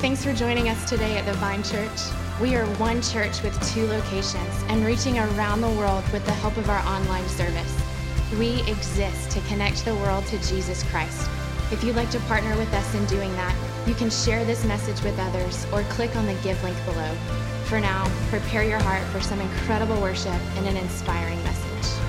Thanks for joining us today at the Vine Church. We are one church with two locations and reaching around the world with the help of our online service. We exist to connect the world to Jesus Christ. If you'd like to partner with us in doing that, you can share this message with others or click on the give link below. For now, prepare your heart for some incredible worship and an inspiring message.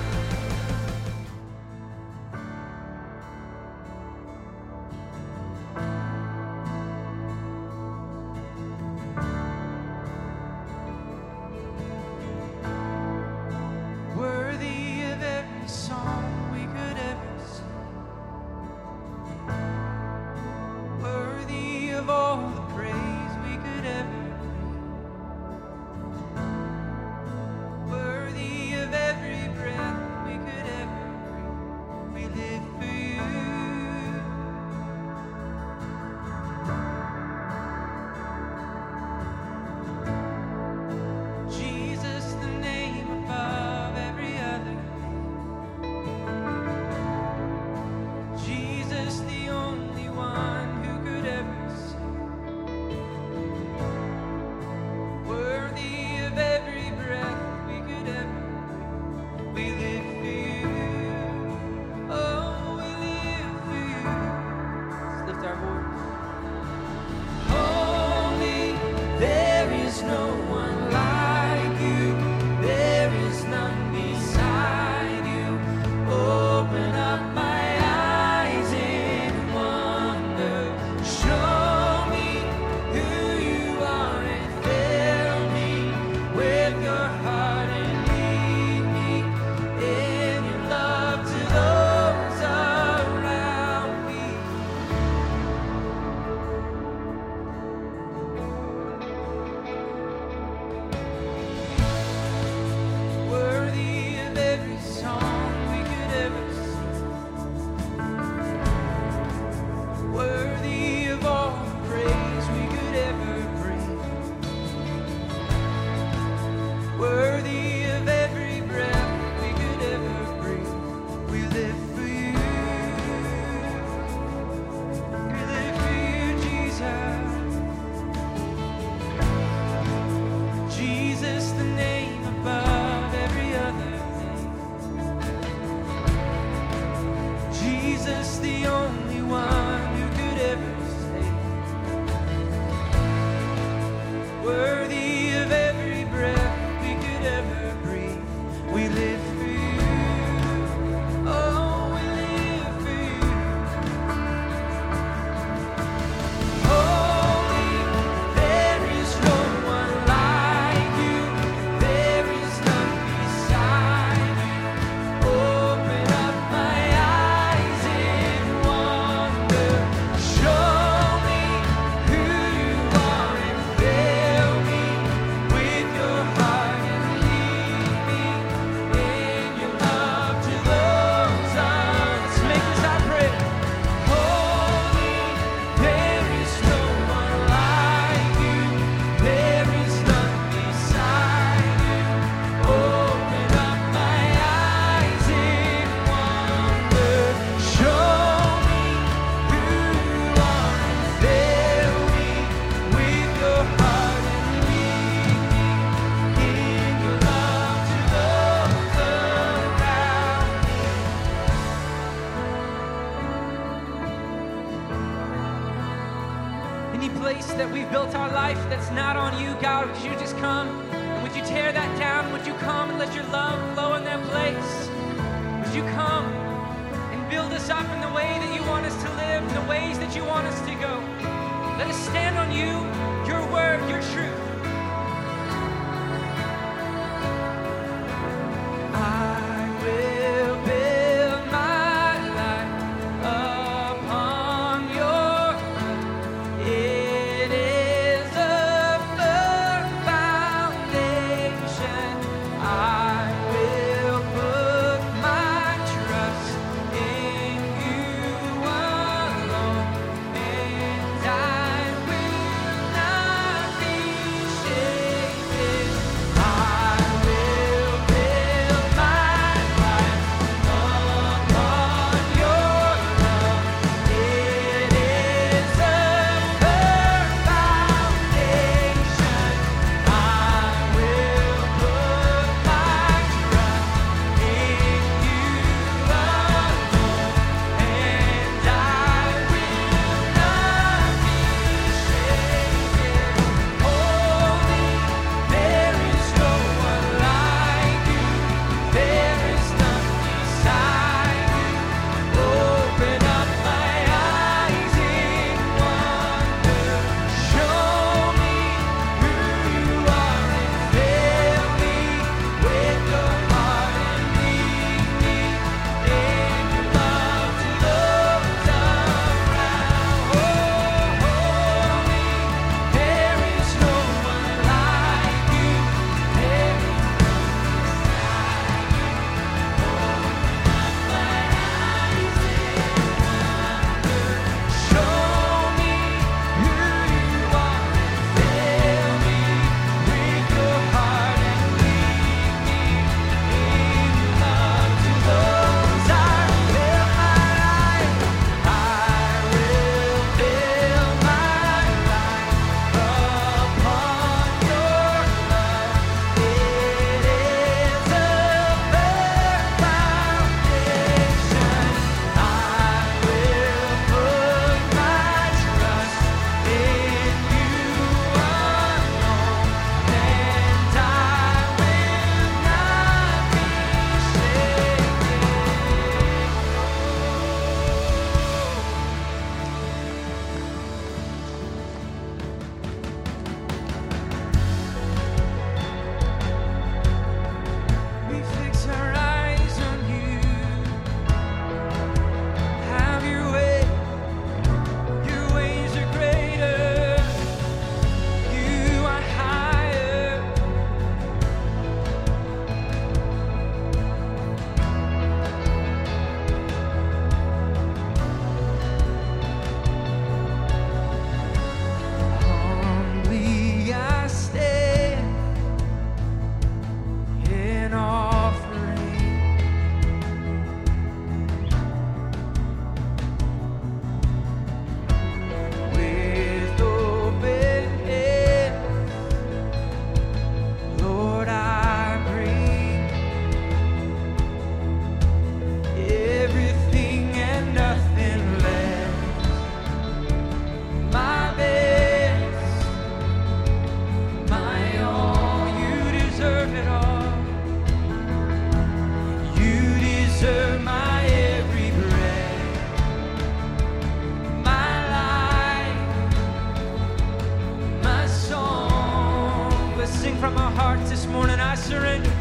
This morning, I surrender.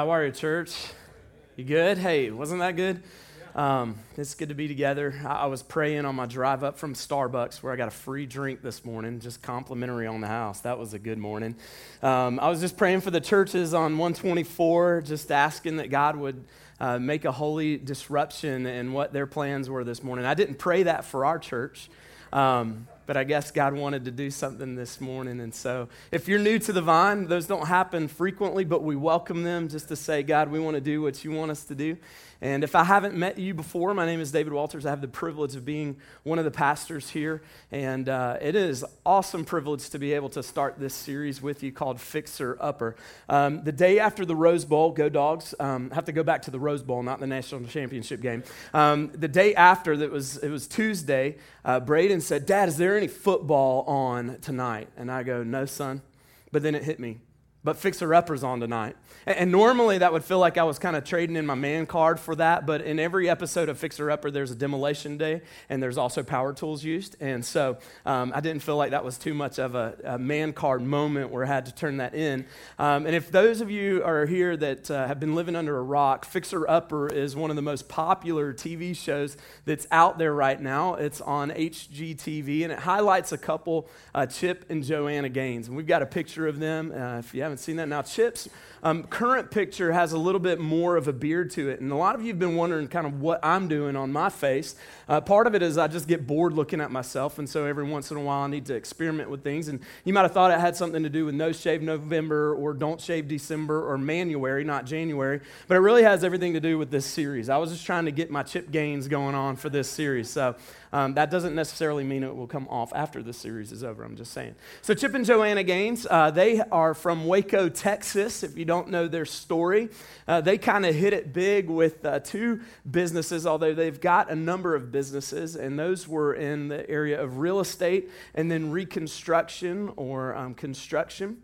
How are you, church? You good? Hey, wasn't that good? Um, it's good to be together. I, I was praying on my drive up from Starbucks where I got a free drink this morning, just complimentary on the house. That was a good morning. Um, I was just praying for the churches on 124, just asking that God would uh, make a holy disruption in what their plans were this morning. I didn't pray that for our church. Um, but I guess God wanted to do something this morning. And so, if you're new to the vine, those don't happen frequently, but we welcome them just to say, God, we want to do what you want us to do. And if I haven't met you before, my name is David Walters. I have the privilege of being one of the pastors here. And uh, it is awesome privilege to be able to start this series with you called Fixer Upper. Um, the day after the Rose Bowl, go dogs, um, have to go back to the Rose Bowl, not the national championship game. Um, the day after, that was, it was Tuesday, uh, Braden said, Dad, is there any football on tonight? And I go, No, son. But then it hit me but Fixer Upper's on tonight. And normally that would feel like I was kind of trading in my man card for that, but in every episode of Fixer Upper, there's a demolition day and there's also power tools used. And so um, I didn't feel like that was too much of a, a, man card moment where I had to turn that in. Um, and if those of you are here that uh, have been living under a rock, Fixer Upper is one of the most popular TV shows that's out there right now. It's on HGTV and it highlights a couple, uh, Chip and Joanna Gaines. And we've got a picture of them. Uh, if you haven't seen that. Now, Chip's um, current picture has a little bit more of a beard to it. And a lot of you have been wondering kind of what I'm doing on my face. Uh, part of it is I just get bored looking at myself. And so every once in a while I need to experiment with things. And you might have thought it had something to do with no shave November or don't shave December or Manuary, not January. But it really has everything to do with this series. I was just trying to get my Chip Gaines going on for this series. So um, that doesn't necessarily mean it will come off after the series is over. I'm just saying. So Chip and Joanna Gaines, uh, they are from Waco, Texas. If you don't know their story, uh, they kind of hit it big with uh, two businesses, although they've got a number of businesses, and those were in the area of real estate and then reconstruction or um, construction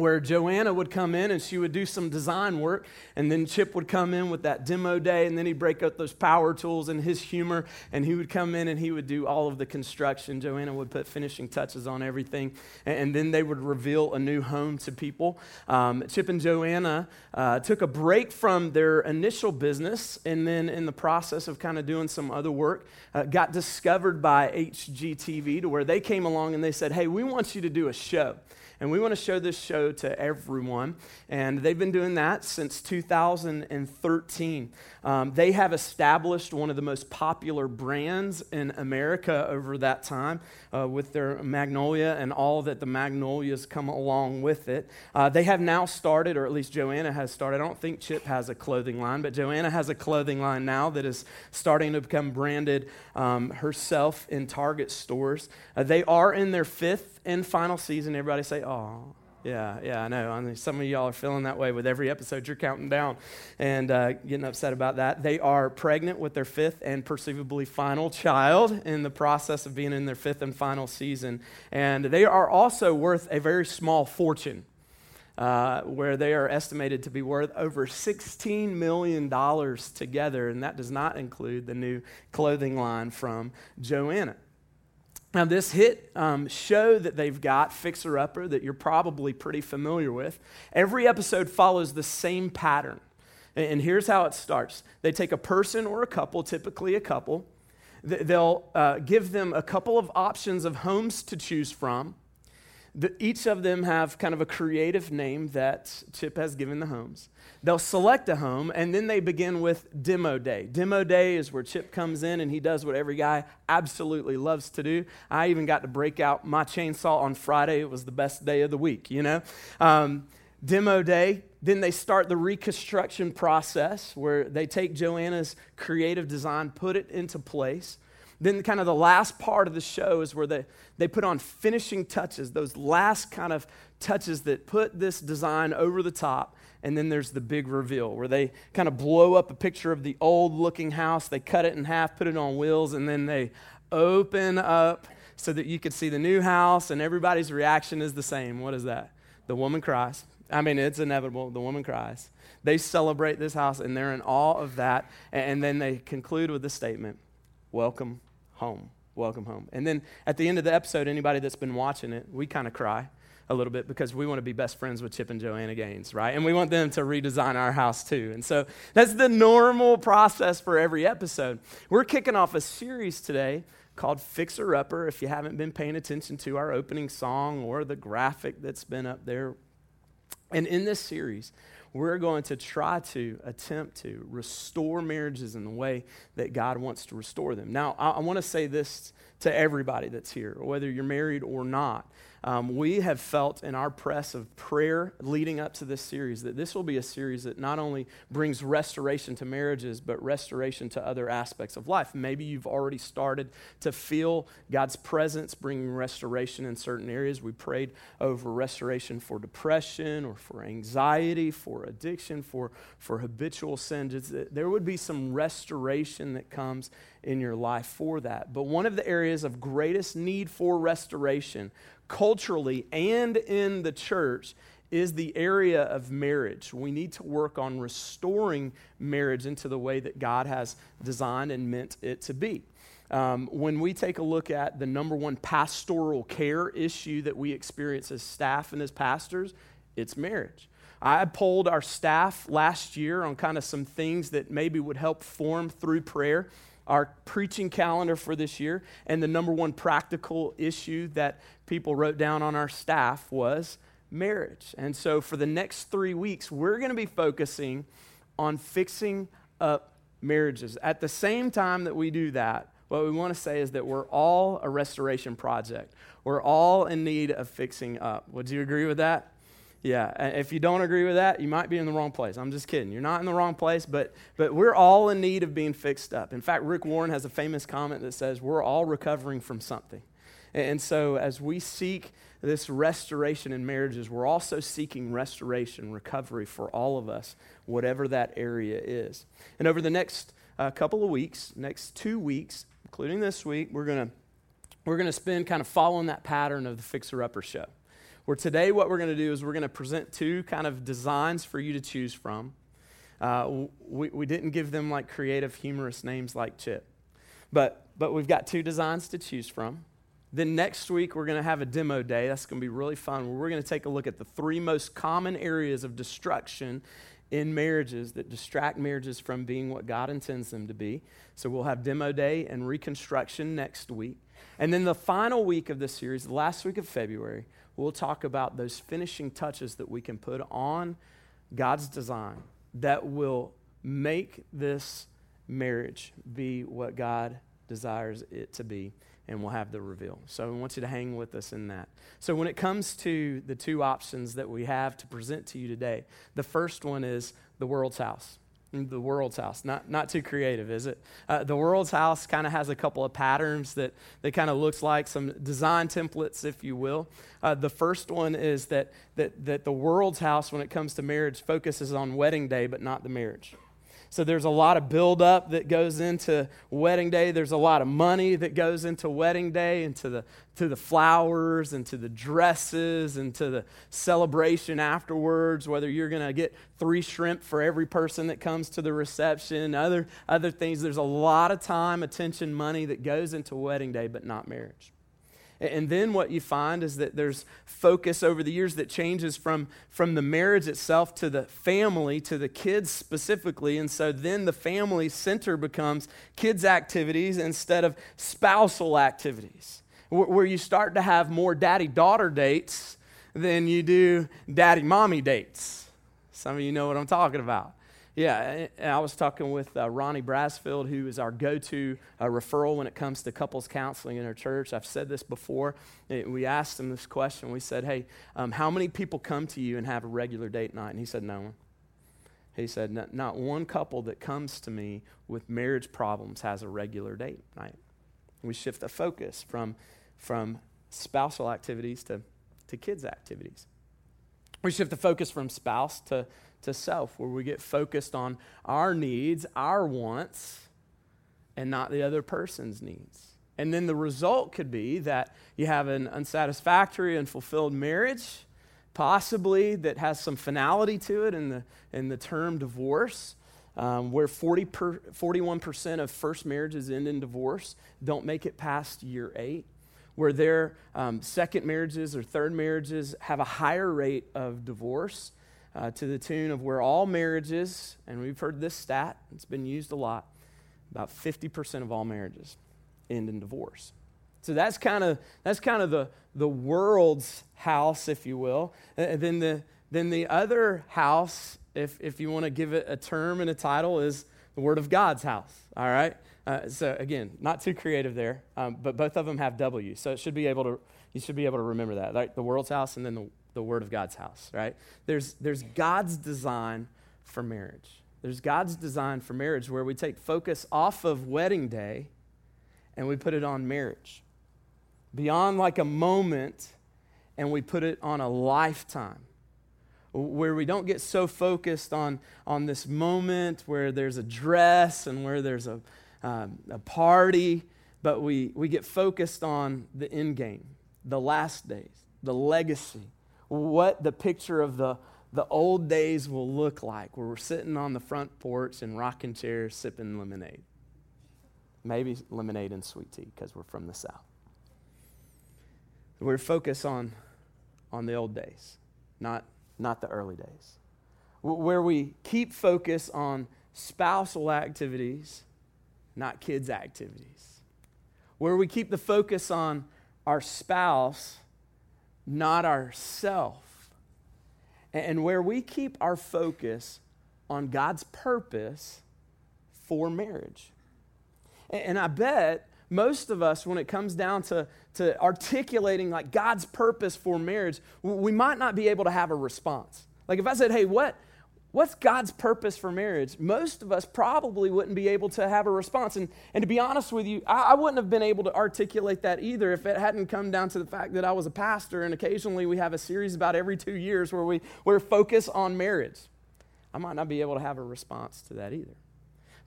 where Joanna would come in and she would do some design work, and then Chip would come in with that demo day, and then he'd break out those power tools and his humor, and he would come in and he would do all of the construction. Joanna would put finishing touches on everything, and, then they would reveal a new home to people. Um, Chip and Joanna uh, took a break from their initial business, and then in the process of kind of doing some other work, uh, got discovered by HGTV to where they came along and they said, Hey, we want you to do a show. And we want to show this show to everyone. And they've been doing that since 2013. Um, they have established one of the most popular brands in America over that time uh, with their Magnolia and all that the Magnolias come along with it. Uh, they have now started, or at least Joanna has started. I don't think Chip has a clothing line, but Joanna has a clothing line now that is starting to become branded um, herself in Target stores. Uh, they are in their fifth and final season. Everybody say, oh. Yeah, yeah, I know. I mean, some of y'all are feeling that way with every episode. You're counting down and uh, getting upset about that. They are pregnant with their fifth and perceivably final child in the process of being in their fifth and final season. And they are also worth a very small fortune. Uh, where they are estimated to be worth over $16 million together, and that does not include the new clothing line from Joanna. Now, this hit um, show that they've got, Fixer Upper, that you're probably pretty familiar with, every episode follows the same pattern. And here's how it starts they take a person or a couple, typically a couple, they'll uh, give them a couple of options of homes to choose from. The, each of them have kind of a creative name that Chip has given the homes. They'll select a home and then they begin with demo day. Demo day is where Chip comes in and he does what every guy absolutely loves to do. I even got to break out my chainsaw on Friday. It was the best day of the week, you know? Um, demo day. Then they start the reconstruction process where they take Joanna's creative design, put it into place. Then, kind of the last part of the show is where they, they put on finishing touches, those last kind of touches that put this design over the top. And then there's the big reveal where they kind of blow up a picture of the old looking house, they cut it in half, put it on wheels, and then they open up so that you could see the new house, and everybody's reaction is the same. What is that? The woman cries. I mean, it's inevitable. The woman cries. They celebrate this house, and they're in awe of that. And then they conclude with the statement Welcome home. Welcome home. And then at the end of the episode, anybody that's been watching it, we kind of cry. a little bit because we want to be best friends with Chip and Joanna Gaines, right? And we want them to redesign our house too. And so that's the normal process for every episode. We're kicking off a series today called Fixer Upper. If you haven't been paying attention to our opening song or the graphic that's been up there. And in this series, we're going to try to attempt to restore marriages in the way that God wants to restore them. Now, I, I want to say this to everybody that's here, whether you're married or not. Um, we have felt in our press of prayer leading up to this series that this will be a series that not only brings restoration to marriages, but restoration to other aspects of life. Maybe you've already started to feel God's presence bringing restoration in certain areas. We prayed over restoration for depression or for anxiety, for addiction, for, for habitual sin. Just There would be some restoration that comes in your life for that. But one of the areas of greatest need for restoration culturally and in the church is the area of marriage. We need to work on restoring marriage into the way that God has designed and meant it to be. Um, when we take a look at the number one pastoral care issue that we experience as staff and as pastors, it's marriage. I polled our staff last year on kind of some things that maybe would help form through prayer our preaching calendar for this year, and the number one practical issue that people wrote down on our staff was marriage. And so for the next three weeks, we're going to be focusing on fixing up marriages. At the same time that we do that, what we want to say is that we're all a restoration project. We're all in need of fixing up. Would you agree with that? Yeah, if you don't agree with that, you might be in the wrong place. I'm just kidding. You're not in the wrong place, but, but we're all in need of being fixed up. In fact, Rick Warren has a famous comment that says, We're all recovering from something. And so, as we seek this restoration in marriages, we're also seeking restoration, recovery for all of us, whatever that area is. And over the next uh, couple of weeks, next two weeks, including this week, we're going to we're going to spend kind of following that pattern of the Fixer Upper show. Where today, what we're going to do is we're going to present two kind of designs for you to choose from. Uh, we, we didn't give them like creative, humorous names like Chip, but, but we've got two designs to choose from. Then next week, we're going to have a demo day. That's going to be really fun. We're going to take a look at the three most common areas of destruction in marriages that distract marriages from being what God intends them to be. So we'll have demo day and reconstruction next week. And then the final week of this series, the last week of February, we'll talk about those finishing touches that we can put on God's design that will make this marriage be what God desires it to be, and we'll have the reveal. So I want you to hang with us in that. So when it comes to the two options that we have to present to you today, the first one is the world's house. The world's house. Not, not too creative, is it? Uh, the world's house kind of has a couple of patterns that, that kind of looks like some design templates, if you will. Uh, the first one is that, that, that the world's house, when it comes to marriage, focuses on wedding day, but not the marriage. So there's a lot of buildup that goes into wedding day. There's a lot of money that goes into wedding day, into the to the flowers and to the dresses and to the celebration afterwards. Whether you're going to get three shrimp for every person that comes to the reception, other other things. There's a lot of time, attention, money that goes into wedding day, but not marriage. And then what you find is that there's focus over the years that changes from, from the marriage itself to the family, to the kids specifically. And so then the family center becomes kids' activities instead of spousal activities, where you start to have more daddy daughter dates than you do daddy mommy dates. Some of you know what I'm talking about. Yeah, I was talking with uh, Ronnie Brasfield, who is our go to uh, referral when it comes to couples counseling in our church. I've said this before. We asked him this question. We said, Hey, um, how many people come to you and have a regular date night? And he said, No one. He said, not, not one couple that comes to me with marriage problems has a regular date night. We shift the focus from, from spousal activities to, to kids' activities. We shift the focus from spouse to to self, where we get focused on our needs, our wants, and not the other person's needs. And then the result could be that you have an unsatisfactory and fulfilled marriage, possibly that has some finality to it in the, in the term divorce, um, where 40 per, 41% of first marriages end in divorce, don't make it past year eight where their um, second marriages or third marriages have a higher rate of divorce uh, to the tune of where all marriages, and we've heard this stat, it's been used a lot, about 50% of all marriages end in divorce. So that's kind of that's kind of the the world's house, if you will. And then the then the other house, if if you want to give it a term and a title, is the Word of God's house. All right. Uh, so again, not too creative there, um, but both of them have W, so it should be able to you should be able to remember that? The world's house and then the, the Word of God's house, right? There's there's God's design for marriage. There's God's design for marriage where we take focus off of wedding day and we put it on marriage beyond like a moment and we put it on a lifetime where we don't get so focused on, on this moment where there's a dress and where there's a, um, a party, but we, we get focused on the end game, the last days, the legacy, what the picture of the, the old days will look like, where we're sitting on the front porch in rocking chairs sipping lemonade. Maybe lemonade and sweet tea because we're from the South. We're focused on, on the old days, not, not the early days. Where we keep focus on spousal activities, not kids' activities. Where we keep the focus on our spouse, not ourself. And where we keep our focus on God's purpose for marriage. And I bet most of us, when it comes down to, to articulating like God's purpose for marriage, we might not be able to have a response. Like if I said, hey, what, what's God's purpose for marriage? Most of us probably wouldn't be able to have a response. And, and to be honest with you, I, I wouldn't have been able to articulate that either if it hadn't come down to the fact that I was a pastor and occasionally we have a series about every two years where we, we're focus on marriage. I might not be able to have a response to that either.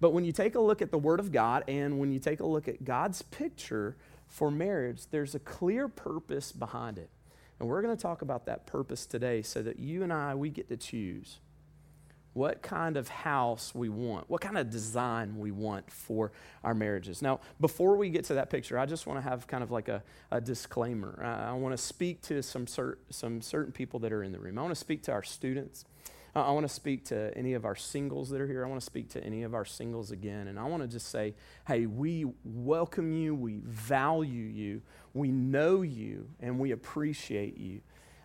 But when you take a look at the Word of God and when you take a look at God's picture for marriage, there's a clear purpose behind it. And we're going to talk about that purpose today so that you and I, we get to choose what kind of house we want, what kind of design we want for our marriages. Now, before we get to that picture, I just want to have kind of like a, a disclaimer. I, I want to speak to some, cer- some certain people that are in the room. I want to speak to our students. I want to speak to any of our singles that are here. I want to speak to any of our singles again. And I want to just say, hey, we welcome you, we value you, we know you, and we appreciate you.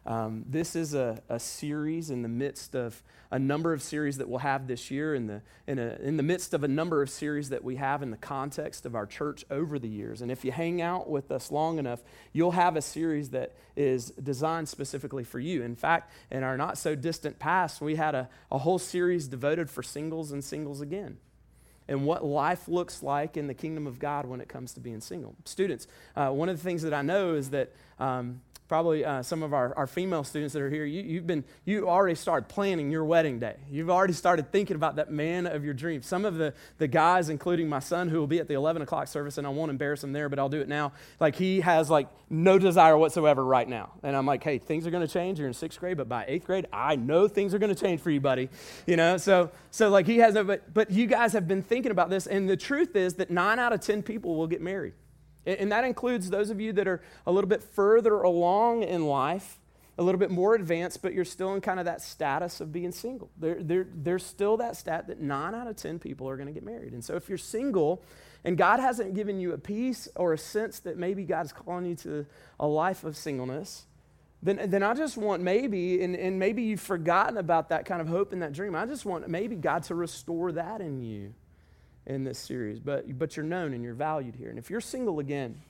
Um, this is a, a, series in the midst of a number of series that we'll have this year, in the, in, a, in the midst of a number of series that we have in the context of our church over the years. And if you hang out with us long enough, you'll have a series that is designed specifically for you. In fact, in our not so distant past, we had a, a whole series devoted for singles and singles again and what life looks like in the kingdom of God when it comes to being single. Students, uh, one of the things that I know is that um, probably uh, some of our, our female students that are here, you, you've been, you already started planning your wedding day. You've already started thinking about that man of your dreams. Some of the, the guys, including my son, who will be at the 11 o'clock service, and I won't embarrass him there, but I'll do it now. Like he has like no desire whatsoever right now. And I'm like, hey, things are going to change. You're in sixth grade, but by eighth grade, I know things are going to change for you, buddy. You know, so, so like he has no, but, but you guys have been thinking about this. And the truth is that nine out of 10 people will get married. And that includes those of you that are a little bit further along in life, a little bit more advanced, but you're still in kind of that status of being single. There, there, there's still that stat that nine out of 10 people are going to get married. And so if you're single and God hasn't given you a peace or a sense that maybe God's calling you to a life of singleness, then, then I just want maybe, and, and maybe you've forgotten about that kind of hope and that dream. I just want maybe God to restore that in you in this series, but, but you're known and you're valued here. And if you're single again,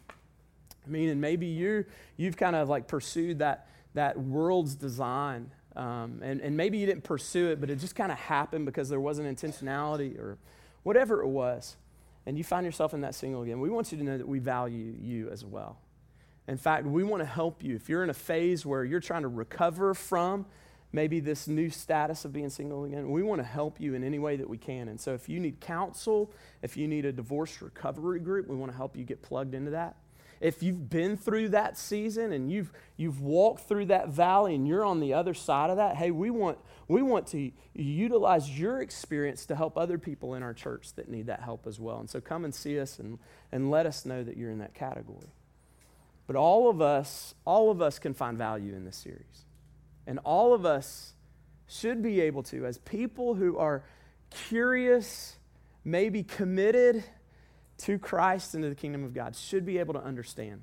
I mean, and maybe you you've kind of like pursued that, that world's design, um, and, and maybe you didn't pursue it, but it just kind of happened because there wasn't intentionality or whatever it was, and you find yourself in that single again, we want you to know that we value you as well. In fact, we want to help you. If you're in a phase where you're trying to recover from maybe this new status of being single again. We want to help you in any way that we can. And so if you need counsel, if you need a divorce recovery group, we want to help you get plugged into that. If you've been through that season and you've, you've walked through that valley and you're on the other side of that, hey, we want, we want to utilize your experience to help other people in our church that need that help as well. And so come and see us and, and let us know that you're in that category. But all of us, all of us can find value in this series. And all of us should be able to, as people who are curious, maybe committed to Christ and to the kingdom of God, should be able to understand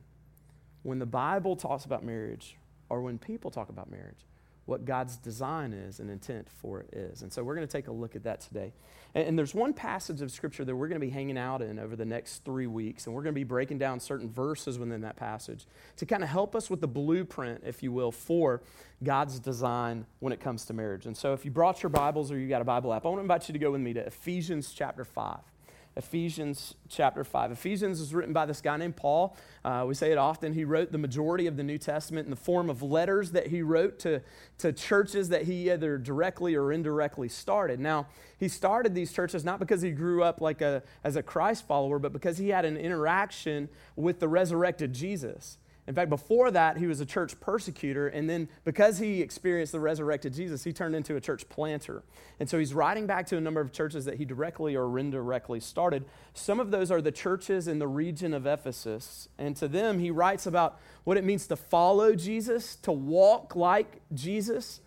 when the Bible talks about marriage or when people talk about marriage, what God's design is and intent for it is. And so we're going to take a look at that today. And, and, there's one passage of Scripture that we're going to be hanging out in over the next three weeks, and we're going to be breaking down certain verses within that passage to kind of help us with the blueprint, if you will, for God's design when it comes to marriage. And so if you brought your Bibles or you got a Bible app, I want to invite you to go with me to Ephesians chapter 5. Ephesians chapter 5. Ephesians is written by this guy named Paul. Uh, we say it often. He wrote the majority of the New Testament in the form of letters that he wrote to, to churches that he either directly or indirectly started. Now, he started these churches not because he grew up like a, as a Christ follower, but because he had an interaction with the resurrected Jesus. In fact, before that, he was a church persecutor. And then because he experienced the resurrected Jesus, he turned into a church planter. And so he's writing back to a number of churches that he directly or indirectly started. Some of those are the churches in the region of Ephesus. And to them, he writes about what it means to follow Jesus, to walk like Jesus.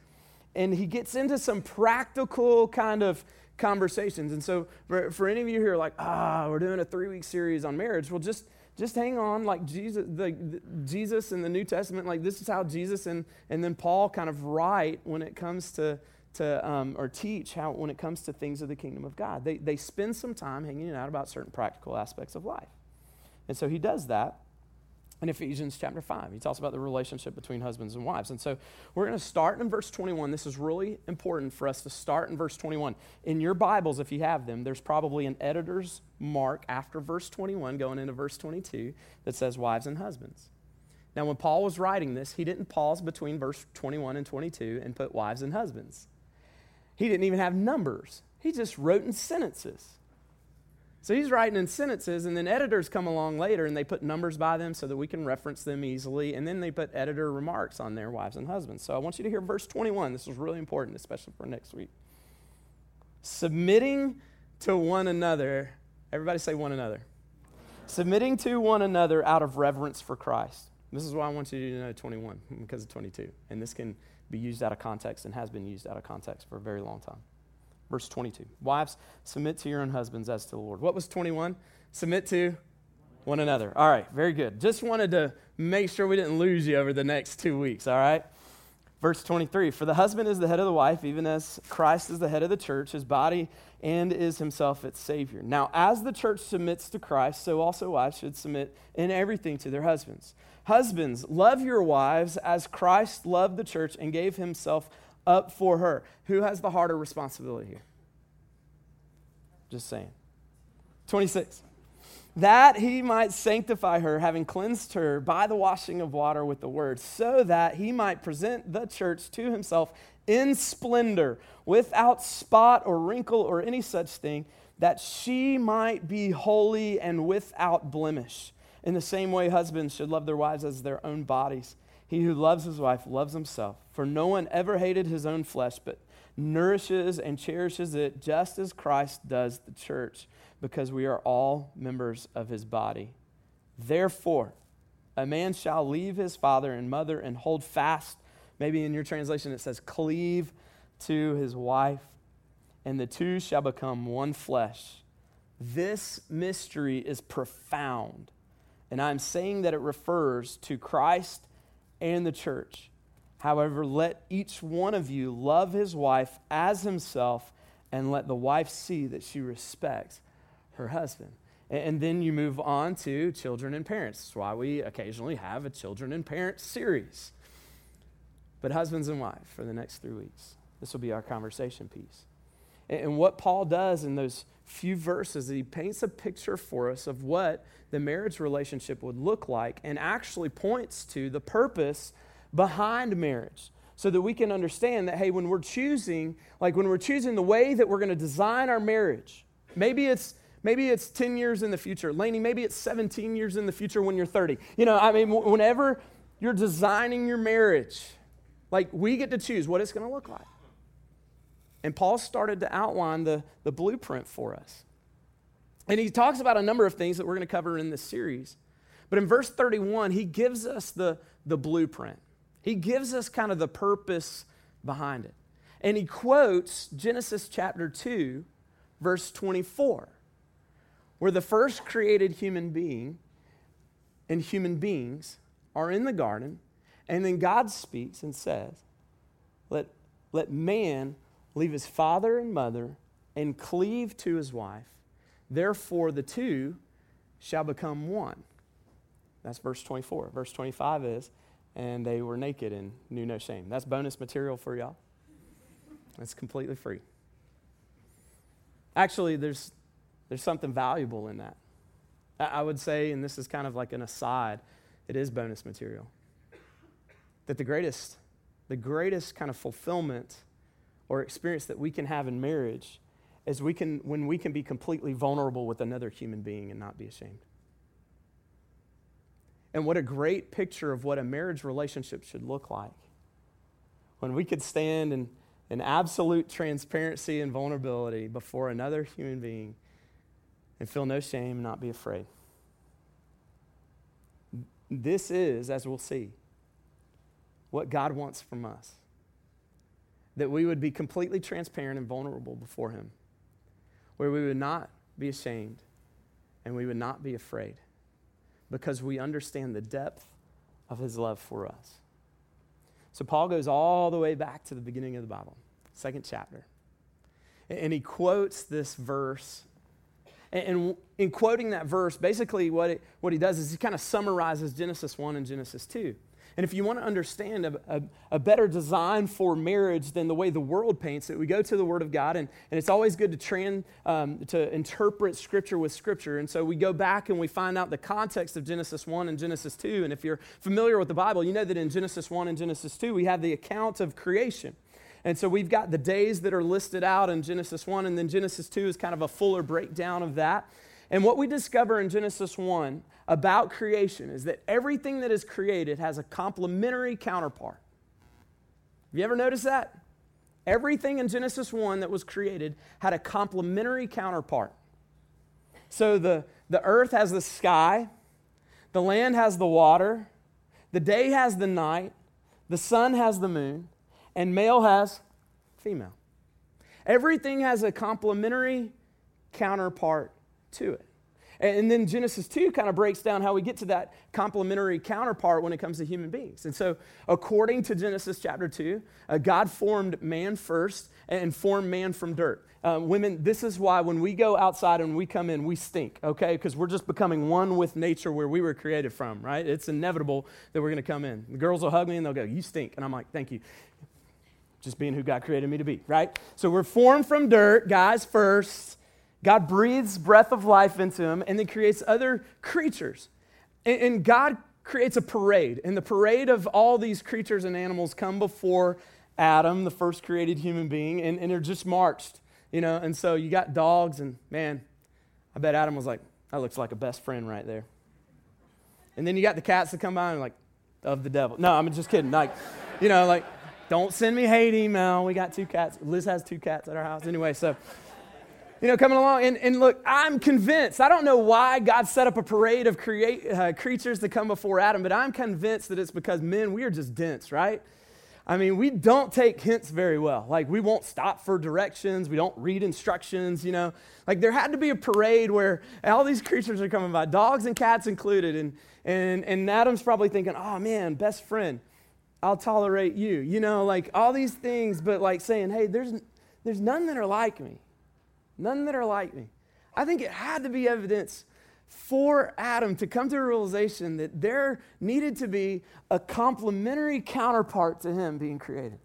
And he gets into some practical kind of conversations. And so for, for any of you who are like, ah, we're doing a three week series on marriage, well, just just hang on like jesus the, the, jesus in the new testament like this is how jesus and, and then paul kind of write when it comes to, to um, or teach how when it comes to things of the kingdom of god. They, they spend some time hanging out about certain practical aspects of life. And so he does that in Ephesians chapter 5. He talks about the relationship between husbands and wives. And so we're going to start in verse 21. This is really important for us to start in verse 21. In your Bibles, if you have them, there's probably an editor's mark after verse 21 going into verse 22 that says wives and husbands. Now, when Paul was writing this, he didn't pause between verse 21 and 22 and put wives and husbands. He didn't even have numbers, he just wrote in sentences. So he's writing in sentences, and then editors come along later and they put numbers by them so that we can reference them easily. And then they put editor remarks on their wives and husbands. So I want you to hear verse 21. This is really important, especially for next week. Submitting to one another. Everybody say one another. Submitting to one another out of reverence for Christ. This is why I want you to know 21 because of 22. And this can be used out of context and has been used out of context for a very long time. Verse 22. Wives, submit to your own husbands as to the Lord. What was 21? Submit to one another. All right, very good. Just wanted to make sure we didn't lose you over the next two weeks, all right? Verse 23 For the husband is the head of the wife, even as Christ is the head of the church, his body, and is himself its Savior. Now, as the church submits to Christ, so also wives should submit in everything to their husbands. Husbands, love your wives as Christ loved the church and gave himself up for her. Who has the harder responsibility here? Just saying. 26. That he might sanctify her, having cleansed her by the washing of water with the word, so that he might present the church to himself in splendor, without spot or wrinkle or any such thing, that she might be holy and without blemish. In the same way, husbands should love their wives as their own bodies. He who loves his wife loves himself. For no one ever hated his own flesh, but nourishes and cherishes it just as Christ does the church, because we are all members of his body. Therefore, a man shall leave his father and mother and hold fast. Maybe in your translation it says, cleave to his wife, and the two shall become one flesh. This mystery is profound, and I'm saying that it refers to Christ and the church. However, let each one of you love his wife as himself, and let the wife see that she respects her husband. And then you move on to children and parents. That's why we occasionally have a children and parents series. But husbands and wives for the next three weeks. This will be our conversation piece. And what Paul does in those few verses, he paints a picture for us of what the marriage relationship would look like and actually points to the purpose behind marriage so that we can understand that, hey, when we're choosing, like when we're choosing the way that we're going to design our marriage, maybe it's Maybe it's 10 years in the future. Laney, maybe it's 17 years in the future when you're 30. You know, I mean, whenever you're designing your marriage, like we get to choose what it's going to look like. And Paul started to outline the, the blueprint for us. And he talks about a number of things that we're going to cover in this series. But in verse 31, he gives us the, the blueprint. He gives us kind of the purpose behind it. And he quotes Genesis chapter 2, verse 24, where the first created human being and human beings are in the garden, and then God speaks and says, Let, let man leave his father and mother and cleave to his wife. Therefore, the two shall become one. That's verse 24. Verse 25 is, and they were naked and knew no shame. That's bonus material for y'all. It's completely free. Actually, there's, there's something valuable in that. I, I would say, and this is kind of like an aside, it is bonus material. That the greatest, the greatest kind of fulfillment or experience that we can have in marriage is we can, when we can be completely vulnerable with another human being and not be ashamed. And what a great picture of what a marriage relationship should look like. When we could stand in, in absolute transparency and vulnerability before another human being and feel no shame and not be afraid. This is, as we'll see, what God wants from us. That we would be completely transparent and vulnerable before Him, where we would not be ashamed and we would not be afraid because we understand the depth of His love for us. So Paul goes all the way back to the beginning of the Bible, second chapter. And he quotes this verse. And in quoting that verse, basically what, it, what he does is he kind of summarizes Genesis 1 and Genesis 2. And if you want to understand a, a, a, better design for marriage than the way the world paints it, we go to the Word of God, and, and it's always good to, trans, um, to interpret Scripture with Scripture. And so we go back and we find out the context of Genesis 1 and Genesis 2. And if you're familiar with the Bible, you know that in Genesis 1 and Genesis 2, we have the account of creation. And so we've got the days that are listed out in Genesis 1, and then Genesis 2 is kind of a fuller breakdown of that. And what we discover in Genesis 1 about creation is that everything that is created has a complementary counterpart. Have you ever noticed that? Everything in Genesis 1 that was created had a complementary counterpart. So the, the earth has the sky, the land has the water, the day has the night, the sun has the moon, and male has female. Everything has a complementary counterpart to it. And then Genesis 2 kind of breaks down how we get to that complementary counterpart when it comes to human beings. And so, according to Genesis chapter 2, uh, God formed man first and formed man from dirt. Uh, women, this is why when we go outside and we come in, we stink, okay? Because we're just becoming one with nature where we were created from, right? It's inevitable that we're going to come in. The girls will hug me and they'll go, You stink. And I'm like, Thank you. Just being who God created me to be, right? So we're formed from dirt, guys first. God breathes breath of life into him and then creates other creatures. And, and, God creates a parade. And the parade of all these creatures and animals come before Adam, the first created human being, and, and they're just marched, you know. And so you got dogs, and man, I bet Adam was like, that looks like a best friend right there. And then you got the cats that come by and like, of the devil. No, I'm just kidding. Like, you know, like, don't send me hate email. We got two cats. Liz has two cats at our house. Anyway, so you know, coming along. And, and look, I'm convinced. I don't know why God set up a parade of create, uh, creatures to come before Adam, but I'm convinced that it's because men, we are just dense, right? I mean, we don't take hints very well. Like, we won't stop for directions. We don't read instructions, you know. Like, there had to be a parade where all these creatures are coming by, dogs and cats included. And, and, and Adam's probably thinking, oh man, best friend, I'll tolerate you. You know, like all these things, but like saying, hey, there's, there's none that are like me. None that are like me. I think it had to be evidence for Adam to come to a realization that there needed to be a complementary counterpart to him being created.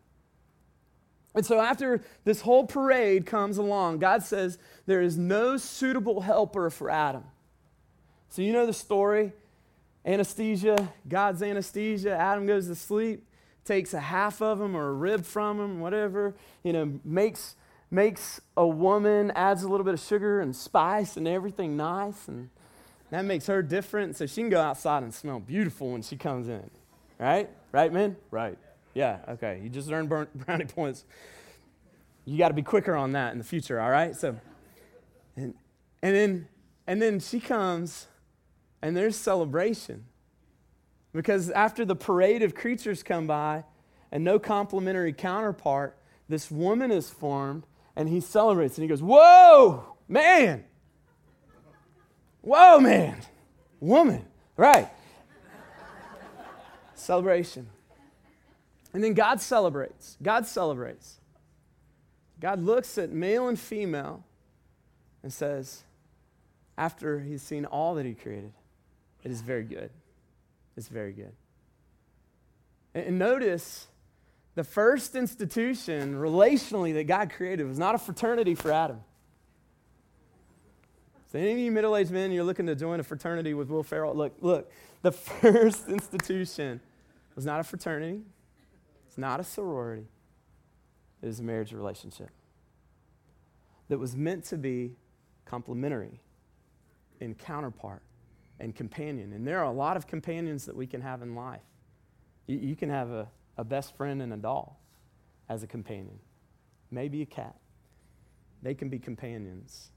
And so, after this whole parade comes along, God says there is no suitable helper for Adam. So, you know the story anesthesia, God's anesthesia. Adam goes to sleep, takes a half of him or a rib from him, whatever, you know, makes makes a woman, adds a little bit of sugar and spice and everything nice, and that makes her different. So she can go outside and smell beautiful when she comes in. Right? Right, men? Right. Yeah, okay. You just earned brownie points. You got to be quicker on that in the future, all right? So, and, and then and then she comes and there's celebration. Because after the parade of creatures come by and no complementary counterpart, this woman is formed and he celebrates and he goes, Whoa, man! Whoa, man! Woman, right. Celebration. And then God celebrates. God celebrates. God looks at male and female and says, after he's seen all that he created, it is very good. It's very good. And notice the first institution relationally that God created was not a fraternity for Adam. So any of you middle-aged men, you're looking to join a fraternity with Will Ferrell, look, look, the first institution was not a fraternity. It's not a sorority. It is a marriage relationship that was meant to be complementary and counterpart and companion. And there are a lot of companions that we can have in life. You, you can have a, a best friend and a doll as a companion, maybe a cat. They can be companions,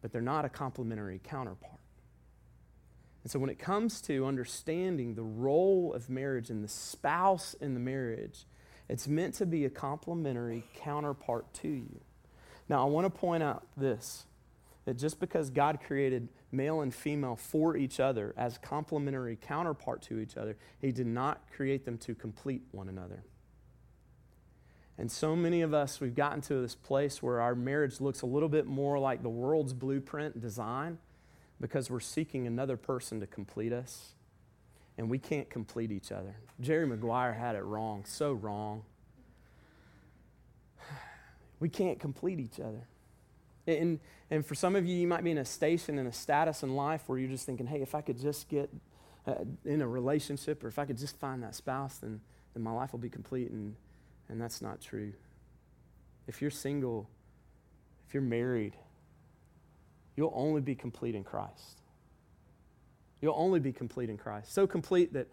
but they're not a complementary counterpart. And so, when it comes to understanding the role of marriage and the spouse in the marriage, it's meant to be a complementary counterpart to you. Now, I want to point out this that just because God created male and female for each other as complementary counterpart to each other, He did not create them to complete one another. And so many of us, we've gotten to this place where our marriage looks a little bit more like the world's blueprint design because we're seeking another person to complete us. And we can't complete each other. Jerry Maguire had it wrong, so wrong. We can't complete each other. And, and for some of you, you might be in a station and a status in life where you're just thinking, hey, if I could just get uh, in a relationship or if I could just find that spouse, then, then my life will be complete. And, and that's not true. If you're single, if you're married, you'll only be complete in Christ. You'll only be complete in Christ. So complete that,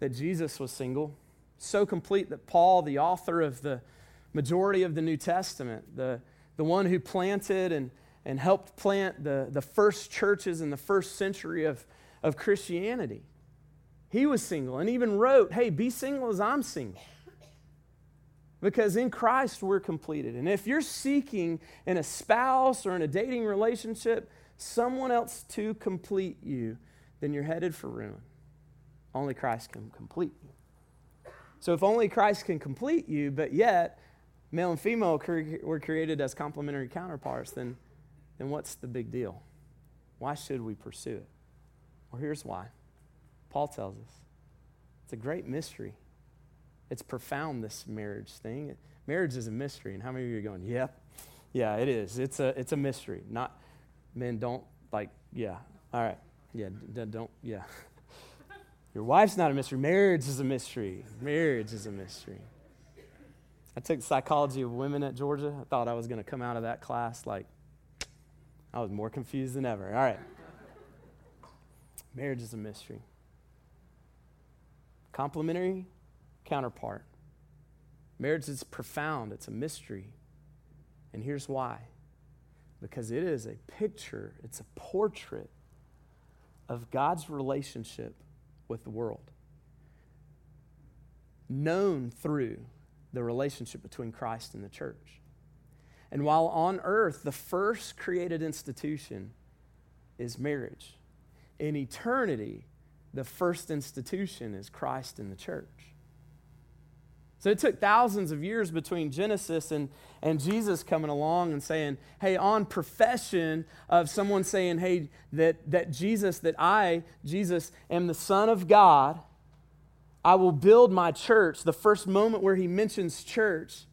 that Jesus was single, so complete that Paul, the author of the majority of the New Testament, the, the one who planted and, and helped plant the, the first churches in the first century of, of Christianity. He was single and even wrote, Hey, be single as I'm single. Because in Christ we're completed. And if you're seeking in a spouse or in a dating relationship someone else to complete you, then you're headed for ruin. Only Christ can complete you. So if only Christ can complete you, but yet male and female were created as complementary counterparts, then, then what's the big deal? Why should we pursue it? Well, here's why. Paul tells us it's a great mystery. It's profound, this marriage thing. Marriage is a mystery. And how many of you are going, yep, yeah, it is. It's a, it's a mystery. Not, men, don't, like, yeah, all right. Yeah, d- don't, yeah. Your wife's not a mystery. Marriage is a mystery. Marriage is a mystery. I took psychology of women at Georgia. I thought I was going to come out of that class like I was more confused than ever. All right. Marriage is a mystery. Complementary counterpart. Marriage is profound, it's a mystery. And here's why because it is a picture, it's a portrait of God's relationship with the world, known through the relationship between Christ and the church. And while on earth, the first created institution is marriage, in eternity, the first institution is Christ and the church. So it took thousands of years between Genesis and, and Jesus coming along and saying, hey, on profession of someone saying, hey, that, that Jesus, that I, Jesus, am the Son of God, I will build my church, the first moment where he mentions church,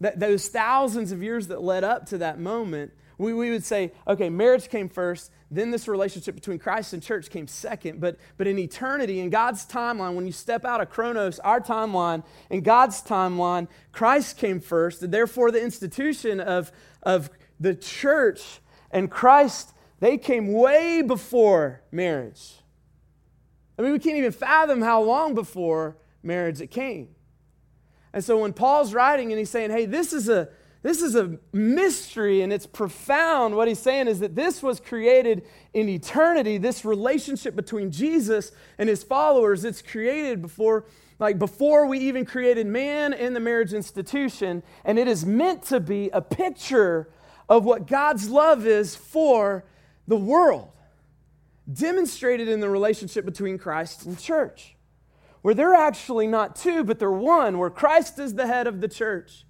that those thousands of years that led up to that moment, we, we would say, okay, marriage came first, then this relationship between Christ and church came second. But, but in eternity, in God's timeline, when you step out of Chronos, our timeline, in God's timeline, Christ came first. And therefore, the institution of, of the church and Christ, they came way before marriage. I mean, we can't even fathom how long before marriage it came. And so when Paul's writing and he's saying, hey, this is a This is a mystery and it's profound. What he's saying is that this was created in eternity. This relationship between Jesus and his followers, it's created before like before we even created man and the marriage institution, and it is meant to be a picture of what God's love is for the world, demonstrated in the relationship between Christ and church, where they're actually not two, but they're one, where Christ is the head of the church.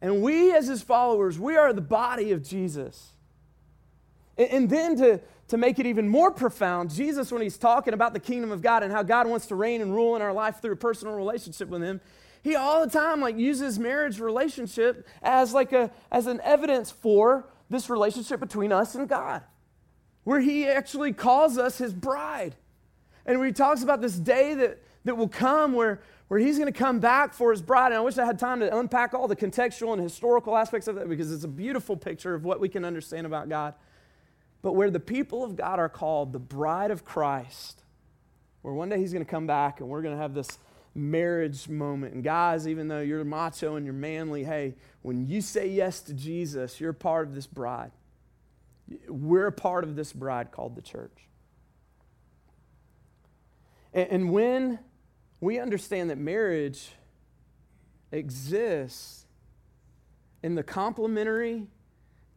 And we, as his followers, we are the body of Jesus. And then to, to make it even more profound, Jesus, when he's talking about the kingdom of God and how God wants to reign and rule in our life through a personal relationship with him, he all the time like uses marriage relationship as like a as an evidence for this relationship between us and God. Where he actually calls us his bride. And where he talks about this day that, that will come where, where he's going to come back for his bride. And I wish I had time to unpack all the contextual and historical aspects of that because it's a beautiful picture of what we can understand about God but where the people of God are called the bride of Christ, where one day he's going to come back and we're going to have this marriage moment. And guys, even though you're macho and you're manly, hey, when you say yes to Jesus, you're part of this bride. We're a part of this bride called the church. And, and when we understand that marriage exists in the complementary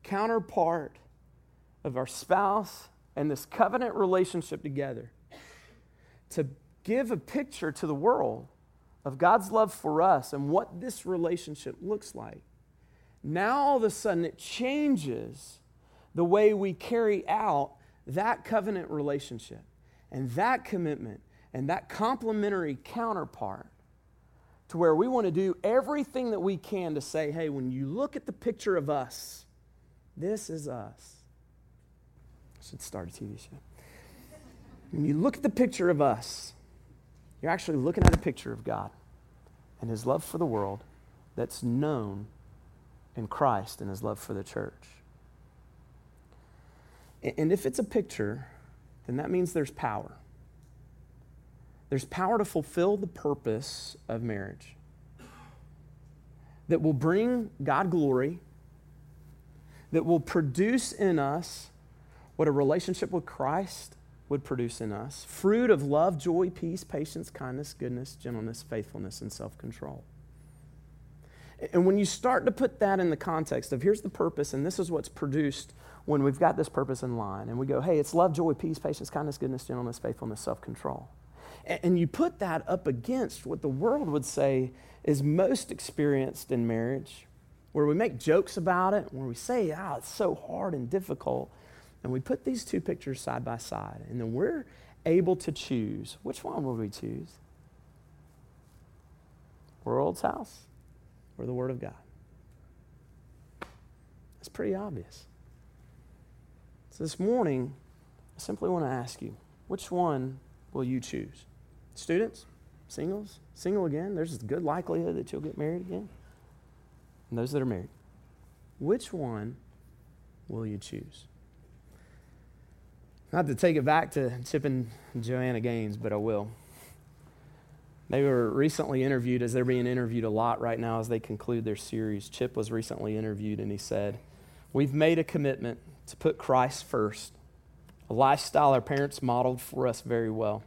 counterpart of our spouse and this covenant relationship together to give a picture to the world of God's love for us and what this relationship looks like. Now, all of a sudden, it changes the way we carry out that covenant relationship and that commitment and that complementary counterpart to where we want to do everything that we can to say, hey, when you look at the picture of us, this is us should start a TV show. When you look at the picture of us, you're actually looking at a picture of God and his love for the world that's known in Christ and his love for the church. And if it's a picture, then that means there's power. There's power to fulfill the purpose of marriage that will bring God glory, that will produce in us what a relationship with Christ would produce in us fruit of love, joy, peace, patience, kindness, goodness, gentleness, faithfulness, and self control. And when you start to put that in the context of here's the purpose, and this is what's produced when we've got this purpose in line, and we go, hey, it's love, joy, peace, patience, kindness, goodness, gentleness, faithfulness, self control. And you put that up against what the world would say is most experienced in marriage, where we make jokes about it, where we say, ah, it's so hard and difficult. And we put these two pictures side by side, and then we're able to choose. Which one will we choose? World's house or the Word of God? It's pretty obvious. So this morning, I simply want to ask you which one will you choose? Students? Singles? Single again? There's a good likelihood that you'll get married again. And those that are married. Which one will you choose? Not to take it back to Chip and Joanna Gaines, but I will. They were recently interviewed, as they're being interviewed a lot right now as they conclude their series. Chip was recently interviewed, and he said, We've made a commitment to put Christ first, a lifestyle our parents modeled for us very well.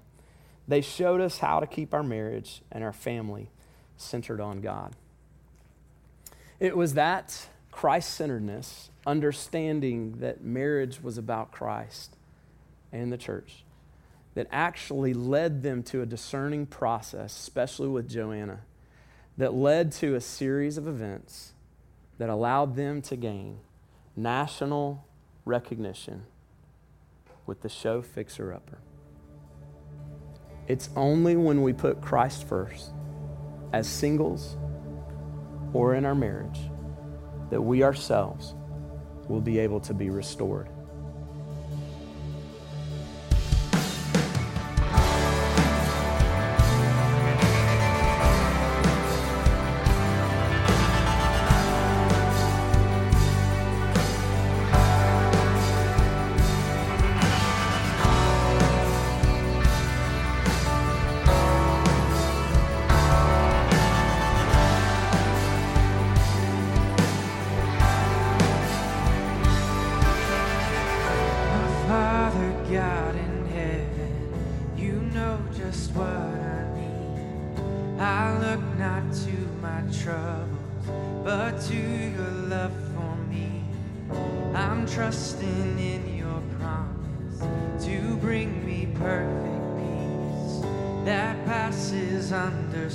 They showed us how to keep our marriage and our family centered on God. It was that Christ centeredness, understanding that marriage was about Christ, and the church that actually led them to a discerning process, especially with Joanna, that led to a series of events that allowed them to gain national recognition with the show Fixer Upper. It's only when we put Christ first, as singles or in our marriage, that we ourselves will be able to be restored. That